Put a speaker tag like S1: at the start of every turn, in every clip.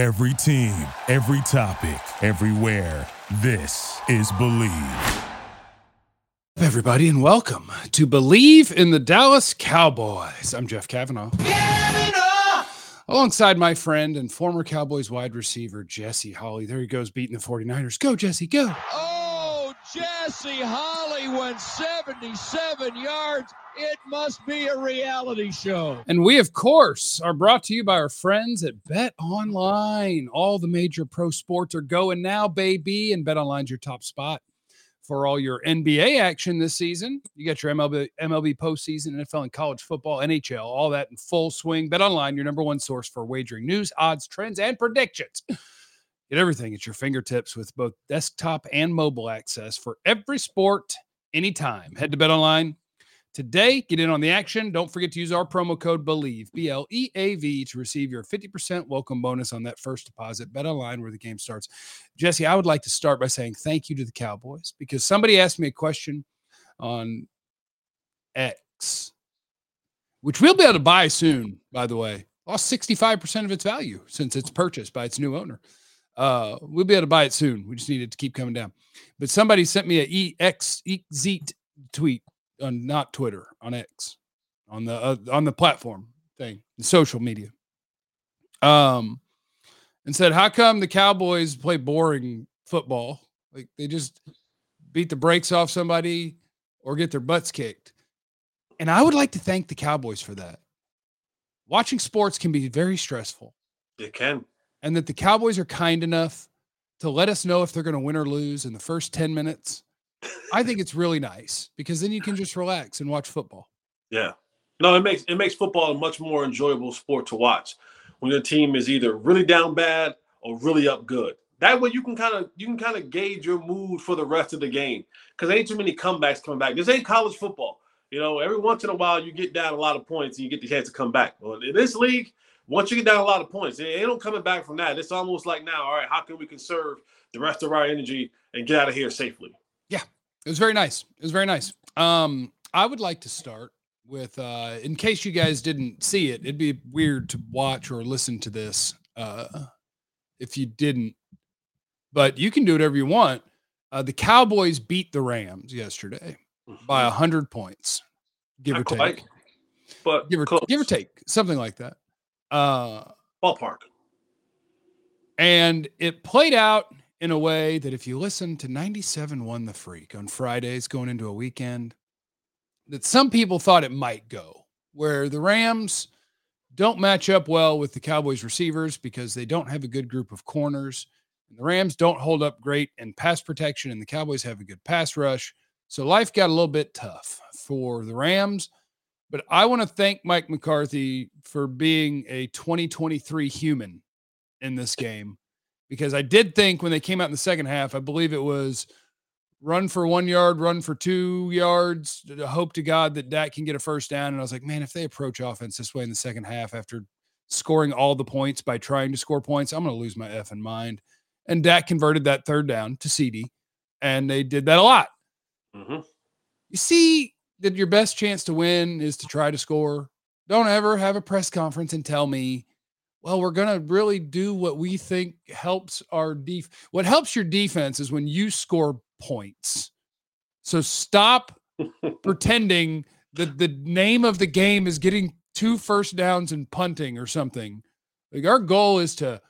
S1: Every team, every topic, everywhere. This is Bleav.
S2: Everybody, and welcome to Bleav in the Dallas Cowboys. I'm Jeff Cavanaugh. Alongside my friend and former Cowboys wide receiver, Jesse Holley. There he goes, beating the 49ers. Go, Jesse, go.
S3: Oh, Jesse Holley went 77 yards. It must be a reality show.
S2: And we, of course, are brought to you by our friends at Bet Online. All the major pro sports are going now, baby, and Bet Online's your top spot for all your NBA action this season. You got your MLB, MLB postseason, NFL, and college football, NHL, all that in full swing. Bet Online, your number one source for wagering news, odds, trends, and predictions. Get everything at your fingertips with both desktop and mobile access for every sport anytime. Head to Bet Online today. Get in on the action. Don't forget to use our promo code BLEAV, B L E A V, to receive your 50% welcome bonus on that first deposit. Bet online where the game starts. Jesse, I would like to start by saying thank you to the Cowboys because somebody asked me a question on X, which we'll be able to buy soon, by the way. Lost 65% of its value since it's purchased by its new owner. Uh, we'll be able to buy it soon. We just need it to keep coming down. But somebody sent me a EX Zeet tweet on not Twitter, on X, on the uh, on the platform thing, the social media. Um, and said, "How come the Cowboys play boring football? Like they just beat the brakes off somebody or get their butts kicked?" And I would like to thank the Cowboys for that. Watching sports can be very stressful.
S4: It can.
S2: And that the Cowboys are kind enough to let us know if they're going to win or lose in the first 10 minutes I think it's really nice because then you can just relax and watch football.
S4: Yeah. No, it makes it makes football a much more enjoyable sport to watch when your team is either really down bad or really up good. That way you can kind of you can kind of gauge your mood for the rest of the game because ain't too many comebacks coming back. This ain't college football. You know, every once in a while you get down a lot of points and you get the chance to come back. Well, in this league, once you get down a lot of points, it ain't no coming back from that. It's almost like now, all right, how can we conserve the rest of our energy and get out of here safely?
S2: Yeah, it was very nice. It was very nice. Um, I would like to start with, uh, in case you guys didn't see it, it'd be weird to watch or listen to this uh, if you didn't, but you can do whatever you want. Uh, the Cowboys beat the Rams yesterday by a hundred points, give
S4: Not
S2: or
S4: quite,
S2: take,
S4: but
S2: give or,
S4: close.
S2: give or take, something like that. Uh,
S4: ballpark.
S2: and it played out in a way that if you listen to 97.1 The Freak on Fridays going into a weekend, that some people thought it might go, where the Rams don't match up well with the Cowboys receivers because they don't have a good group of corners. And the Rams don't hold up great in pass protection, and the Cowboys have a good pass rush. So life got a little bit tough for the Rams. But I want to thank Mike McCarthy for being a 2023 human in this game because I did think when they came out in the second half, I believe it was run for one yard, run for two yards, hope to God that Dak can get a first down. And I was like, man, if they approach offense this way in the second half after scoring all the points by trying to score points, I'm going to lose my effing mind. And Dak converted that third down to CeeDee, and they did that a lot.
S4: hmm
S2: You see that your best chance to win is to try to score. Don't ever have a press conference and tell me, well, we're going to really do what we think helps our def. What helps your defense is when you score points. So stop pretending that the name of the game is getting two first downs and punting or something. Like our goal is to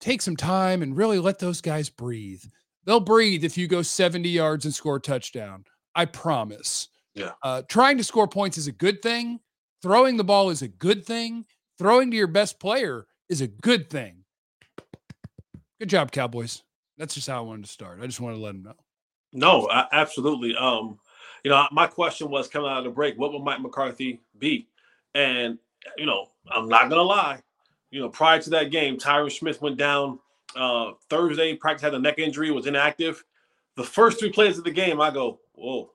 S2: take some time and really let those guys breathe. They'll breathe if you go 70 yards and score a touchdown. I promise.
S4: Yeah.
S2: Uh, trying to score points is a good thing. Throwing the ball is a good thing. Throwing to your best player is a good thing. Good job, Cowboys. That's just how I wanted to start. I just wanted to let them know.
S4: No, a- absolutely. Um, you know, my question was coming out of the break, what would Mike McCarthy be? And you know, I'm not gonna lie. You know, prior to that game, Tyron Smith went down uh, Thursday. Practice had a neck injury, was inactive. The first three plays of the game, I go, whoa,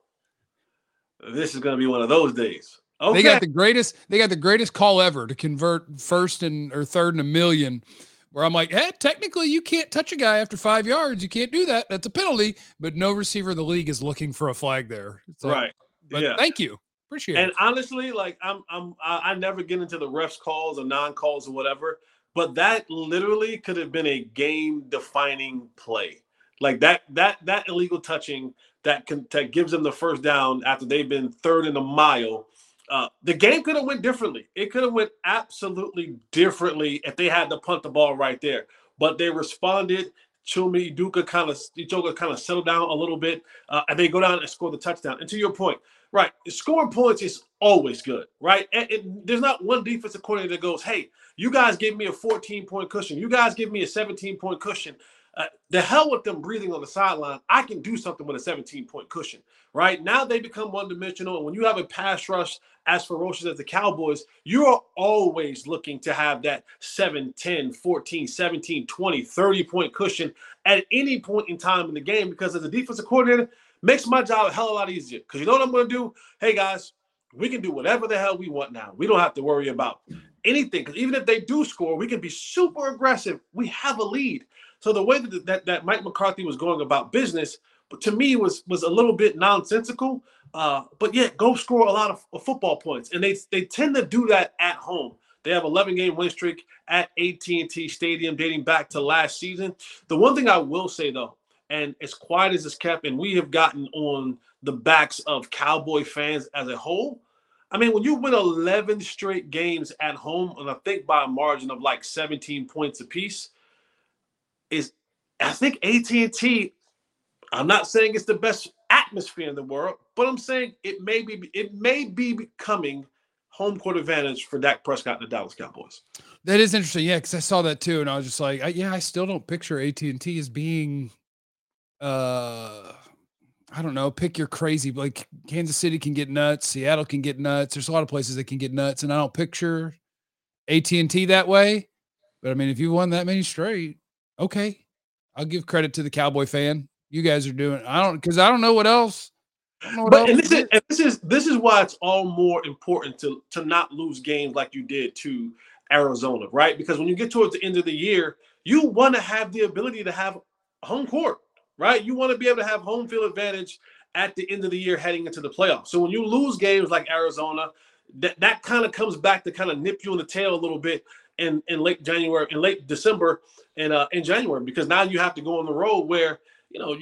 S4: this is gonna be one of those days. Okay,
S2: They got the greatest. They got the greatest call ever to convert first and or third and a million. Where I'm like, hey, technically you can't touch a guy after five yards. You can't do that. That's a penalty. But no receiver in the league is looking for a flag there. Like,
S4: right.
S2: But
S4: yeah.
S2: thank you. Appreciate
S4: And
S2: it.
S4: honestly, like I'm, I'm, I, I never get into the refs calls or non calls or whatever. but that literally could have been a game defining play. Like that that that illegal touching that can that gives them the first down after they've been third in a mile. Uh, the game could have went differently. It could have went absolutely differently if they had to punt the ball right there. But they responded. Chuma Edoga kind of Edoga kind of settled down a little bit, uh, and they go down and score the touchdown. And to your point, right, scoring points is always good, right? And, and there's not one defensive coordinator that goes, "Hey, you guys give me a 14 point cushion. You guys give me a 17 point cushion. Uh, the hell with them breathing on the sideline. I can do something with a 17 point cushion, right? Now they become one dimensional. And when you have a pass rush as ferocious as the Cowboys, you are always looking to have that 7, 10, 14, 17, 20, 30 point cushion at any point in time in the game because as a defensive coordinator, makes my job a hell of a lot easier. Because you know what I'm going to do? Hey, guys, we can do whatever the hell we want now. We don't have to worry about anything. Because even if they do score, we can be super aggressive. We have a lead. So the way that, that, that Mike McCarthy was going about business, to me was was a little bit nonsensical. Uh, but yet, go score a lot of, of football points, and they they tend to do that at home. They have 11 game win streak at AT&T Stadium dating back to last season. The one thing I will say though, and as quiet as it's kept, and we have gotten on the backs of Cowboy fans as a whole. I mean, when you win 11 straight games at home, and I think by a margin of like 17 points apiece, is I think AT&T. I'm not saying it's the best atmosphere in the world, but I'm saying it may be it may be becoming home court advantage for Dak Prescott and the Dallas Cowboys.
S2: That is interesting, yeah, because I saw that too, and I was just like, I, yeah, I still don't picture AT and T as being, uh, I don't know, pick your crazy. Like Kansas City can get nuts, Seattle can get nuts. There's a lot of places that can get nuts, and I don't picture AT and T that way. But I mean, if you won that many straight, okay, I'll give credit to the Cowboy fan. You guys are doing. I don't because I don't know what else.
S4: Know what but else this is and this is this is why it's all more important to to not lose games like you did to Arizona, right? Because when you get towards the end of the year, you want to have the ability to have home court, right? You want to be able to have home field advantage at the end of the year heading into the playoffs. So when you lose games like Arizona, that, that kind of comes back to kind of nip you in the tail a little bit in, in late January, in late December, and uh, in January, because now you have to go on the road where you know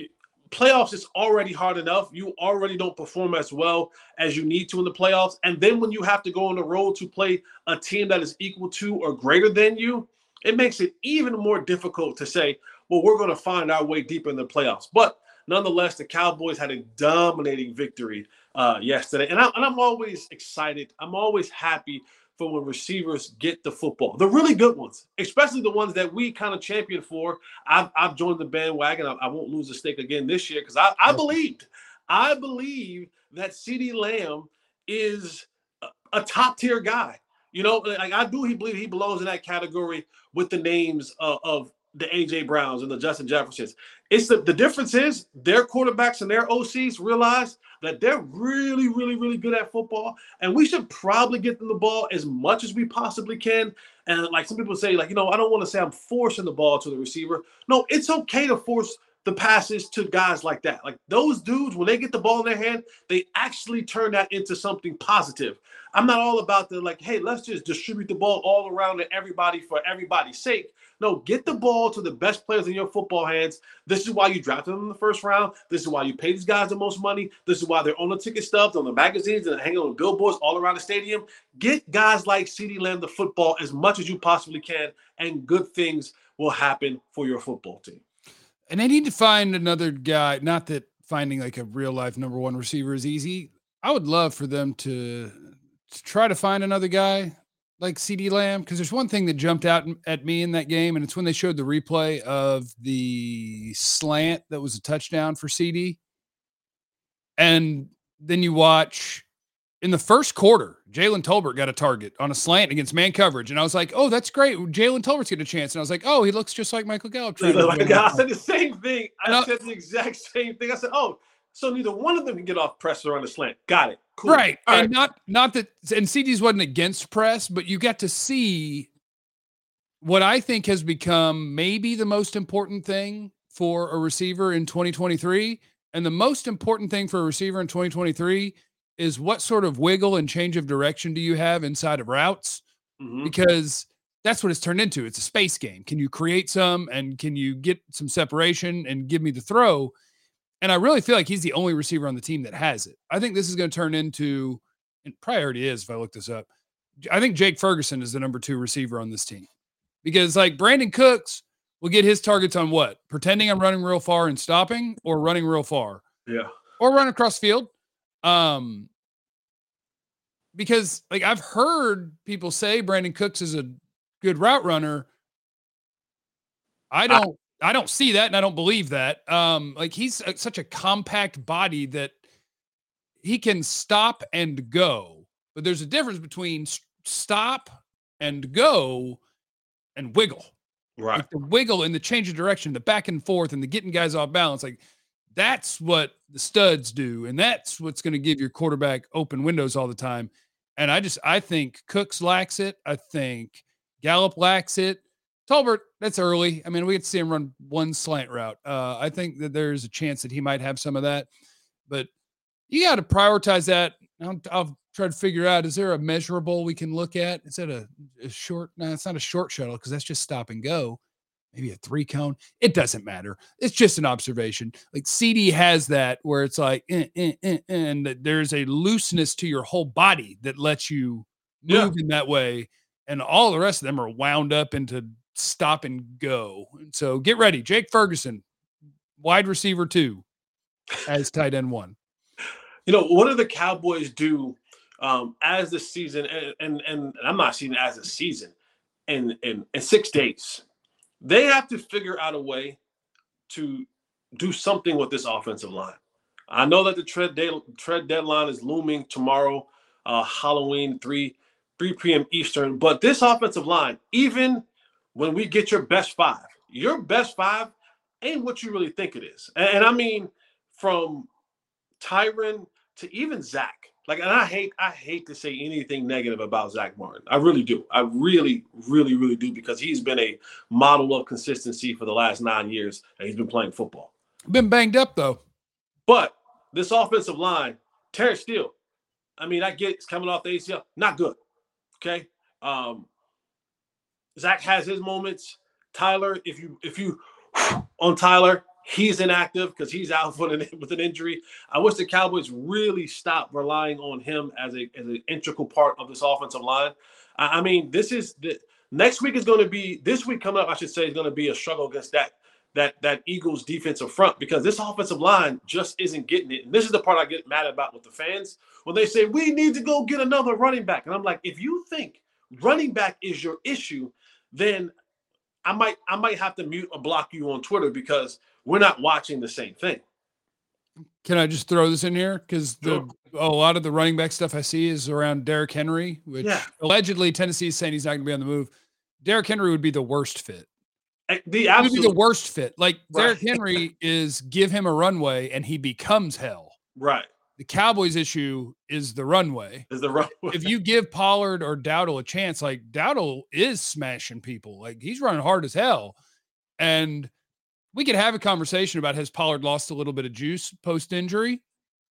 S4: playoffs is already hard enough. You already don't perform as well as you need to in the playoffs, and then when you have to go on the road to play a team that is equal to or greater than you, it makes it even more difficult to say, well, we're going to find our way deeper in the playoffs. But nonetheless, the Cowboys had a dominating victory uh, yesterday, and, I, and I'm always excited. I'm always happy for when receivers get the football. The really good ones, especially the ones that we kind of champion for. I've, I've joined the bandwagon. I, I won't lose a stake again this year because I, I believed, I believe that CeeDee Lamb is a, a top tier guy. You know, like I do, he believe he belongs in that category with the names of, of the AJ Browns and the Justin Jeffersons. It's the, the difference is their quarterbacks and their OCs realize that they're really, really, really good at football, and we should probably get them the ball as much as we possibly can. And like some people say, like you know, I don't want to say I'm forcing the ball to the receiver. No, it's okay to force the passes to guys like that. Like those dudes, when they get the ball in their hand, they actually turn that into something positive. I'm not all about the like, hey, let's just distribute the ball all around to everybody for everybody's sake. No, get the ball to the best players in your football hands. This is why you drafted them in the first round. This is why you pay these guys the most money. This is why they're on the ticket stubs, on the magazines, and hanging on billboards all around the stadium. Get guys like CeeDee Lamb the football as much as you possibly can, and good things will happen for your football team.
S2: And they need to find another guy. Not that finding like a real life number one receiver is easy. I would love for them to, to try to find another guy like CeeDee Lamb? Because there's one thing that jumped out at me in that game, and it's when they showed the replay of the slant that was a touchdown for CeeDee. And then you watch in the first quarter, Jalen Tolbert got a target on a slant against man coverage. And I was like, oh, that's great. Jalen Tolbert's getting a chance. And I was like, oh, he looks just like Michael Gallup.
S4: Like I said the same thing. I said the exact same thing. I said, oh, so neither one of them can get off pressure on the slant. Got it.
S2: Cool. Right. All and right. not not that and CeeDee's wasn't against press, but you got to see what I think has become maybe the most important thing for a receiver in 2023. And the most important thing for a receiver in 2023 is what sort of wiggle and change of direction do you have inside of routes? Mm-hmm. Because that's what it's turned into. It's a space game. Can you create some and can you get some separation and give me the throw? And I really feel like he's the only receiver on the team that has it. I think this is going to turn into, and priority is if I look this up. I think Jake Ferguson is the number two receiver on this team because like Brandin Cooks will get his targets on what? Pretending I'm running real far and stopping or running real far.
S4: Yeah.
S2: Or run across field. Um, because like I've heard people say Brandin Cooks is a good route runner. I don't I, don't see that and I don't believe that. Um like he's a, such a compact body that he can stop and go. But there's a difference between stop and go and wiggle.
S4: Right.
S2: Like the wiggle and the change of direction, the back and forth and the getting guys off balance like that's what the studs do and that's what's going to give your quarterback open windows all the time. And I just I think Cooks lacks it. I think Gallup lacks it. Tolbert, that's early. I mean, we get to see him run one slant route. Uh, I think that there's a chance that he might have some of that, but you got to prioritize that. I'll, I'll, try to figure out is there a measurable we can look at? Is that a, a short? No, it's not a short shuttle because that's just stop and go. Maybe a three cone. It doesn't matter. It's just an observation. Like CeeDee has that where it's like, eh, eh, eh, eh and there's a looseness to your whole body that lets you move yeah. in that way and all the rest of them are wound up into stop and go. So get ready, Jake Ferguson, wide receiver two, as tight end one.
S4: You know, what do the Cowboys do um, as the season and, and and I'm not seeing as a season in, in in six days? They have to figure out a way to do something with this offensive line. I know that the tread, trade deadline is looming tomorrow, uh, Halloween three 3 p.m. Eastern. But this offensive line, even when we get your best five, your best five ain't what you really think it is. And, and I mean, from Tyron to even Zach. Like, and I hate, I hate to say anything negative about Zach Martin. I really do. I really, really, really do because he's been a model of consistency for the last nine years, and he's been playing football.
S2: Been banged up though.
S4: But this offensive line, Terence Steele. I mean, I get it's coming off the ACL, not good. Okay. Um, Zach has his moments. Tyler, if you if you on Tyler, he's inactive because he's out an, with an injury. I wish the Cowboys really stopped relying on him as a as an integral part of this offensive line. I, I mean, this is the next week is going to be this week coming up. I should say is going to be a struggle against that that that Eagles defensive front because this offensive line just isn't getting it. And this is the part I get mad about with the fans when they say we need to go get another running back. And I'm like, if you think running back is your issue, then I might I might have to mute or block you on Twitter because we're not watching the same thing.
S2: Can I just throw this in here? Because the a lot of the running back stuff I see is around Derrick Henry, which yeah. allegedly Tennessee is saying he's not going to be on the move. Derrick Henry would be the worst fit.
S4: Eh, the absolute,
S2: the worst fit. Like right. Derrick Henry is give him a runway and he becomes hell.
S4: Right.
S2: The Cowboys issue is the runway.
S4: Is the runway.
S2: If you give Pollard or Dowdle a chance, like Dowdle is smashing people. Like he's running hard as hell. And we could have a conversation about has Pollard lost a little bit of juice post injury?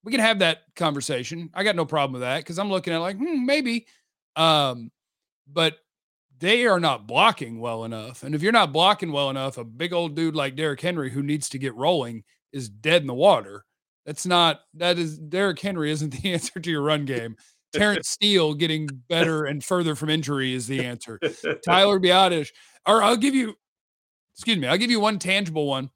S2: We can have that conversation. I got no problem with that because I'm looking at like, hmm, maybe. Um, but they are not blocking well enough. And if you're not blocking well enough, a big old dude like Derrick Henry who needs to get rolling is dead in the water. That's not that is Derrick Henry isn't the answer to your run game. Terence Steele getting better and further from injury is the answer. Tyler Biadasz, or I'll give you, excuse me, I'll give you one tangible one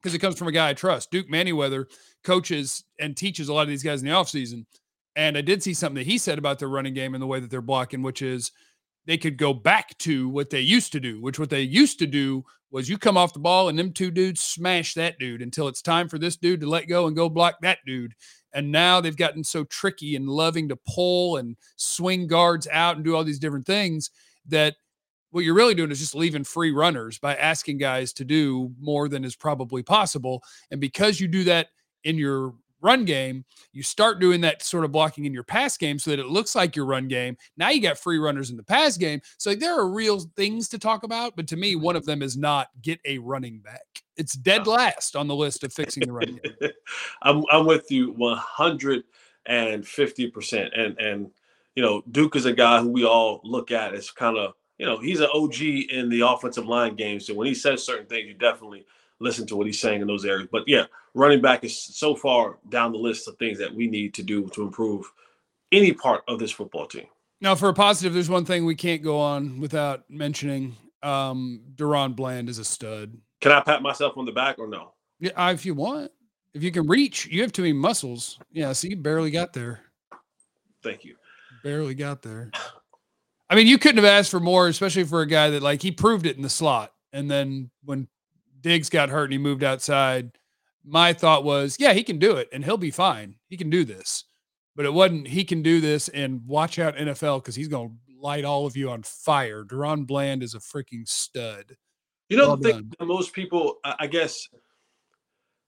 S2: because it comes from a guy I trust. Duke Manyweather coaches and teaches a lot of these guys in the offseason. And I did see something that he said about their running game and the way that they're blocking, which is they could go back to what they used to do, which what they used to do was you come off the ball and them two dudes smash that dude until it's time for this dude to let go and go block that dude. And now they've gotten so tricky and loving to pull and swing guards out and do all these different things that what you're really doing is just leaving free runners by asking guys to do more than is probably possible. And because you do that in your run game, you start doing that sort of blocking in your pass game so that it looks like your run game. Now you got free runners in the pass game. So like, there are real things to talk about, but to me, mm-hmm. one of them is not get a running back. It's uh, dead last on the list of fixing the run game.
S4: I'm, I'm with you 150%. And, and, you know, Duke is a guy who we all look at as kind of, you know, he's an OG in the offensive line game. So when he says certain things, you definitely listen to what he's saying in those areas. But yeah, running back is so far down the list of things that we need to do to improve any part of this football team.
S2: Now, for a positive, there's one thing we can't go on without mentioning. Um, DaRon Bland is a stud.
S4: Can I pat myself on the back or no?
S2: Yeah, if you want. If you can reach, you have too many muscles. Yeah, so you barely got there.
S4: Thank you.
S2: Barely got there. I mean, you couldn't have asked for more, especially for a guy that like he proved it in the slot. And then when Diggs got hurt and he moved outside, my thought was, yeah, he can do it and he'll be fine. He can do this. But it wasn't, he can do this and watch out NFL because he's going to light all of you on fire. DaRon Bland is a freaking stud.
S4: You know, well the thing that most people, I guess,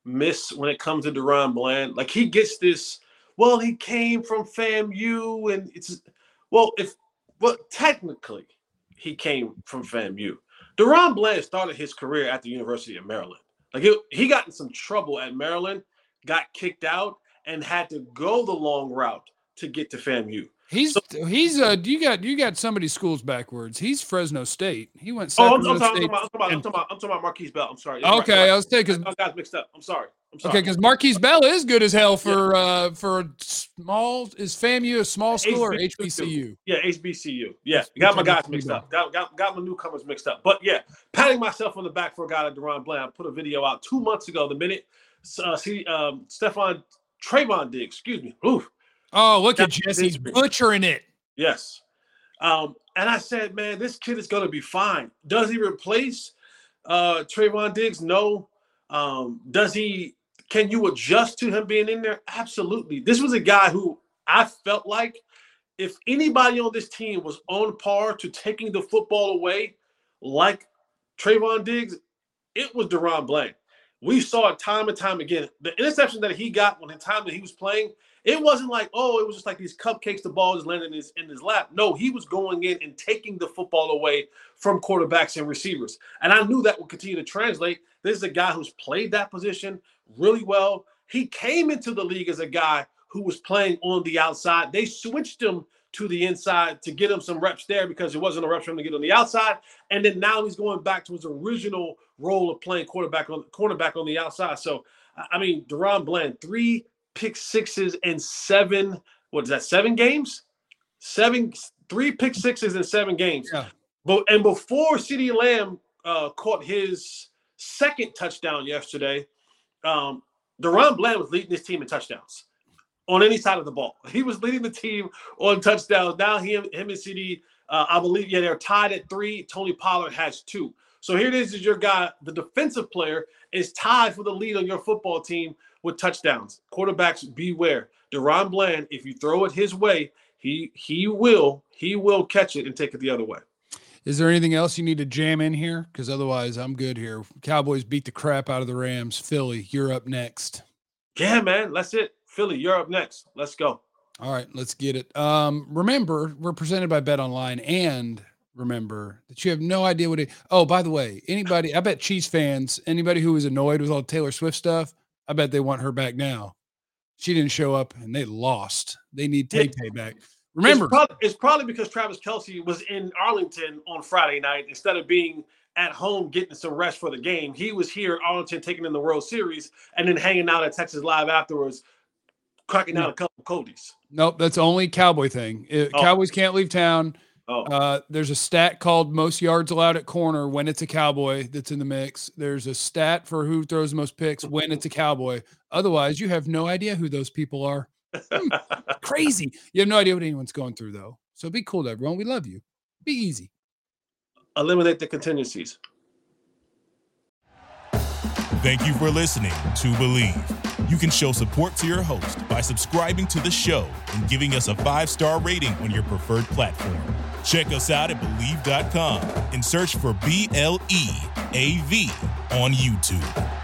S4: miss when it comes to DaRon Bland, like he gets this, well, he came from FAMU and it's, well, if, well, technically he came from FAMU. DaRon Bland started his career at the University of Maryland. Like it, he got in some trouble at Maryland, got kicked out, and had to go the long route to get to FAMU.
S2: He's so, he's uh you got you got somebody's schools backwards. He's Fresno State. He went.
S4: oh, I'm, I'm, talking about, I'm, talking about, I'm, talking about, I'm talking about Markquese Bell. I'm sorry.
S2: Okay, right. I was because
S4: I got mixed up. I'm sorry.
S2: Okay, because Markquese Bell is good as hell for yeah. uh for small. Is FAMU a small school or HBCU?
S4: Yeah, HBCU. Yeah, got my guys mixed up. Got, got got my newcomers mixed up. But yeah, patting myself on the back for a guy like DaRon Bland. I put a video out two months ago. The minute uh, see um Stefon Trevon Diggs, excuse me. Oof.
S2: Oh, look at Jesse's butchering it.
S4: Yes. Um, and I said, man, this kid is going to be fine. Does he replace uh, Trevon Diggs? No. Um, does he? Can you adjust to him being in there? Absolutely. This was a guy who I felt like if anybody on this team was on par to taking the football away, like Trevon Diggs, it was DaRon Bland. We saw it time and time again. The interception that he got when the time that he was playing, it wasn't like, oh, it was just like these cupcakes, the ball is landing in his, in his lap. No, he was going in and taking the football away from quarterbacks and receivers. And I knew that would continue to translate. This is a guy who's played that position really well. He came into the league as a guy who was playing on the outside. They switched him to the inside to get him some reps there because it wasn't a rep for him to get on the outside. And then now he's going back to his original role of playing quarterback on cornerback on the outside. So I mean, DaRon Bland, three pick sixes and seven. What is that? Seven games? Seven, three pick sixes in seven games. Yeah. But and before CeeDee Lamb uh, caught his second touchdown yesterday, um, DaRon Bland was leading his team in touchdowns on any side of the ball. He was leading the team on touchdowns. Now him, him and CeeDee, uh, I believe, yeah, they're tied at three. Tony Pollard has two. So here it is, is your guy, the defensive player, is tied for the lead on your football team with touchdowns. Quarterbacks, beware. DaRon Bland, if you throw it his way, he he will he will catch it and take it the other way.
S2: Is there anything else you need to jam in here? Because otherwise, I'm good here. Cowboys beat the crap out of the Rams. Philly, you're up next.
S4: Yeah, man, that's it. Philly, you're up next. Let's go.
S2: All right, let's get it. Um, remember, we're presented by Bet Online, and remember that you have no idea what it. Oh, by the way, anybody, I bet Chiefs fans, anybody who was annoyed with all Taylor Swift stuff, I bet they want her back now. She didn't show up and they lost. They need Tay Tay back. Remember,
S4: it's probably, it's probably, because Travis Kelce was in Arlington on Friday night instead of being at home getting some rest for the game. He was here at Arlington taking in the World Series and then hanging out at Texas Live afterwards, cracking out a couple of Cody's.
S2: Nope, that's only Cowboy thing. It, oh. Cowboys can't leave town. Oh. Uh, there's a stat called most yards allowed at corner when it's a cowboy that's in the mix. There's a stat for who throws the most picks when it's a cowboy. Otherwise, you have no idea who those people are. Hmm, crazy. You have no idea what anyone's going through, though. So be cool to everyone. We love you. Be easy.
S4: Eliminate the contingencies.
S1: Thank you for listening to Bleav. You can show support to your host by subscribing to the show and giving us a five star rating on your preferred platform. Check us out at Bleav.com and search for B L E A V on YouTube.